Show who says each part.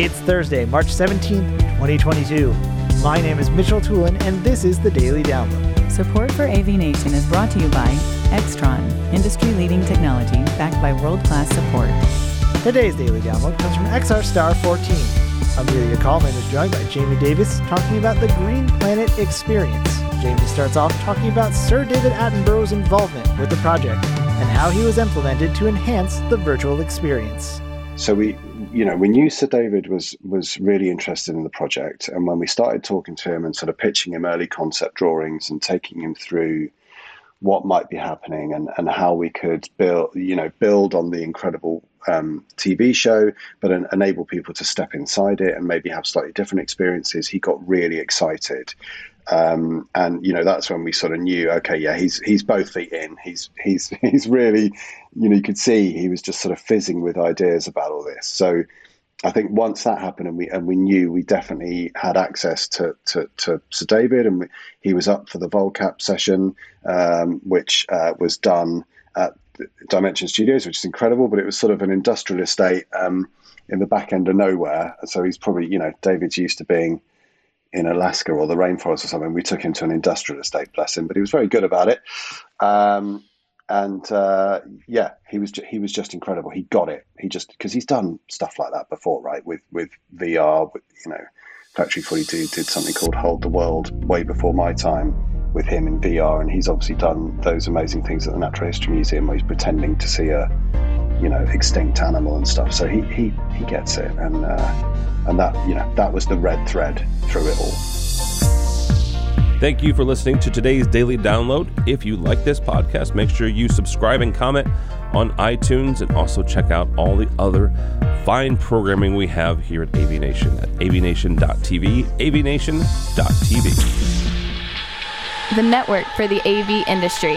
Speaker 1: It's Thursday, March 17th, 2022. My name is Mitchell Tulin, and this is the Daily Download.
Speaker 2: Support for AV Nation is brought to you by Extron, industry leading technology backed by world class support.
Speaker 1: Today's Daily Download comes from XR Star 14. Amelia Coleman is joined by Jamie Davis talking about the Green Planet Experience. Jamie starts off talking about Sir David Attenborough's involvement with the project and how he was implemented to enhance the virtual experience.
Speaker 3: So we, you know, we knew Sir David was was really interested in the project, and when we started talking to him and sort of pitching him early concept drawings and taking him through what might be happening and, and how we could build, you know, build on the incredible um, TV show, but en- enable people to step inside it and maybe have slightly different experiences. He got really excited, um, and you know that's when we sort of knew, okay, yeah, he's he's both feet in. He's he's he's really, you know, you could see he was just sort of fizzing with ideas about all this. So. I think once that happened and we and we knew we definitely had access to to, to Sir David and we, he was up for the Volcap session, um, which uh, was done at Dimension Studios, which is incredible. But it was sort of an industrial estate um, in the back end of nowhere. So he's probably you know David's used to being in Alaska or the rainforest or something. We took him to an industrial estate, bless him, but he was very good about it. Um, and uh, yeah, he was ju- he was just incredible. He got it. He just because he's done stuff like that before, right? With with VR, with, you know, Factory Forty Two did something called Hold the World way before my time with him in VR, and he's obviously done those amazing things at the Natural History Museum where he's pretending to see a you know extinct animal and stuff. So he he he gets it, and uh, and that you know that was the red thread through it all.
Speaker 4: Thank you for listening to today's daily download. If you like this podcast, make sure you subscribe and comment on iTunes and also check out all the other fine programming we have here at AV Nation at avnation.tv, avnation.tv.
Speaker 5: the network for the AV industry.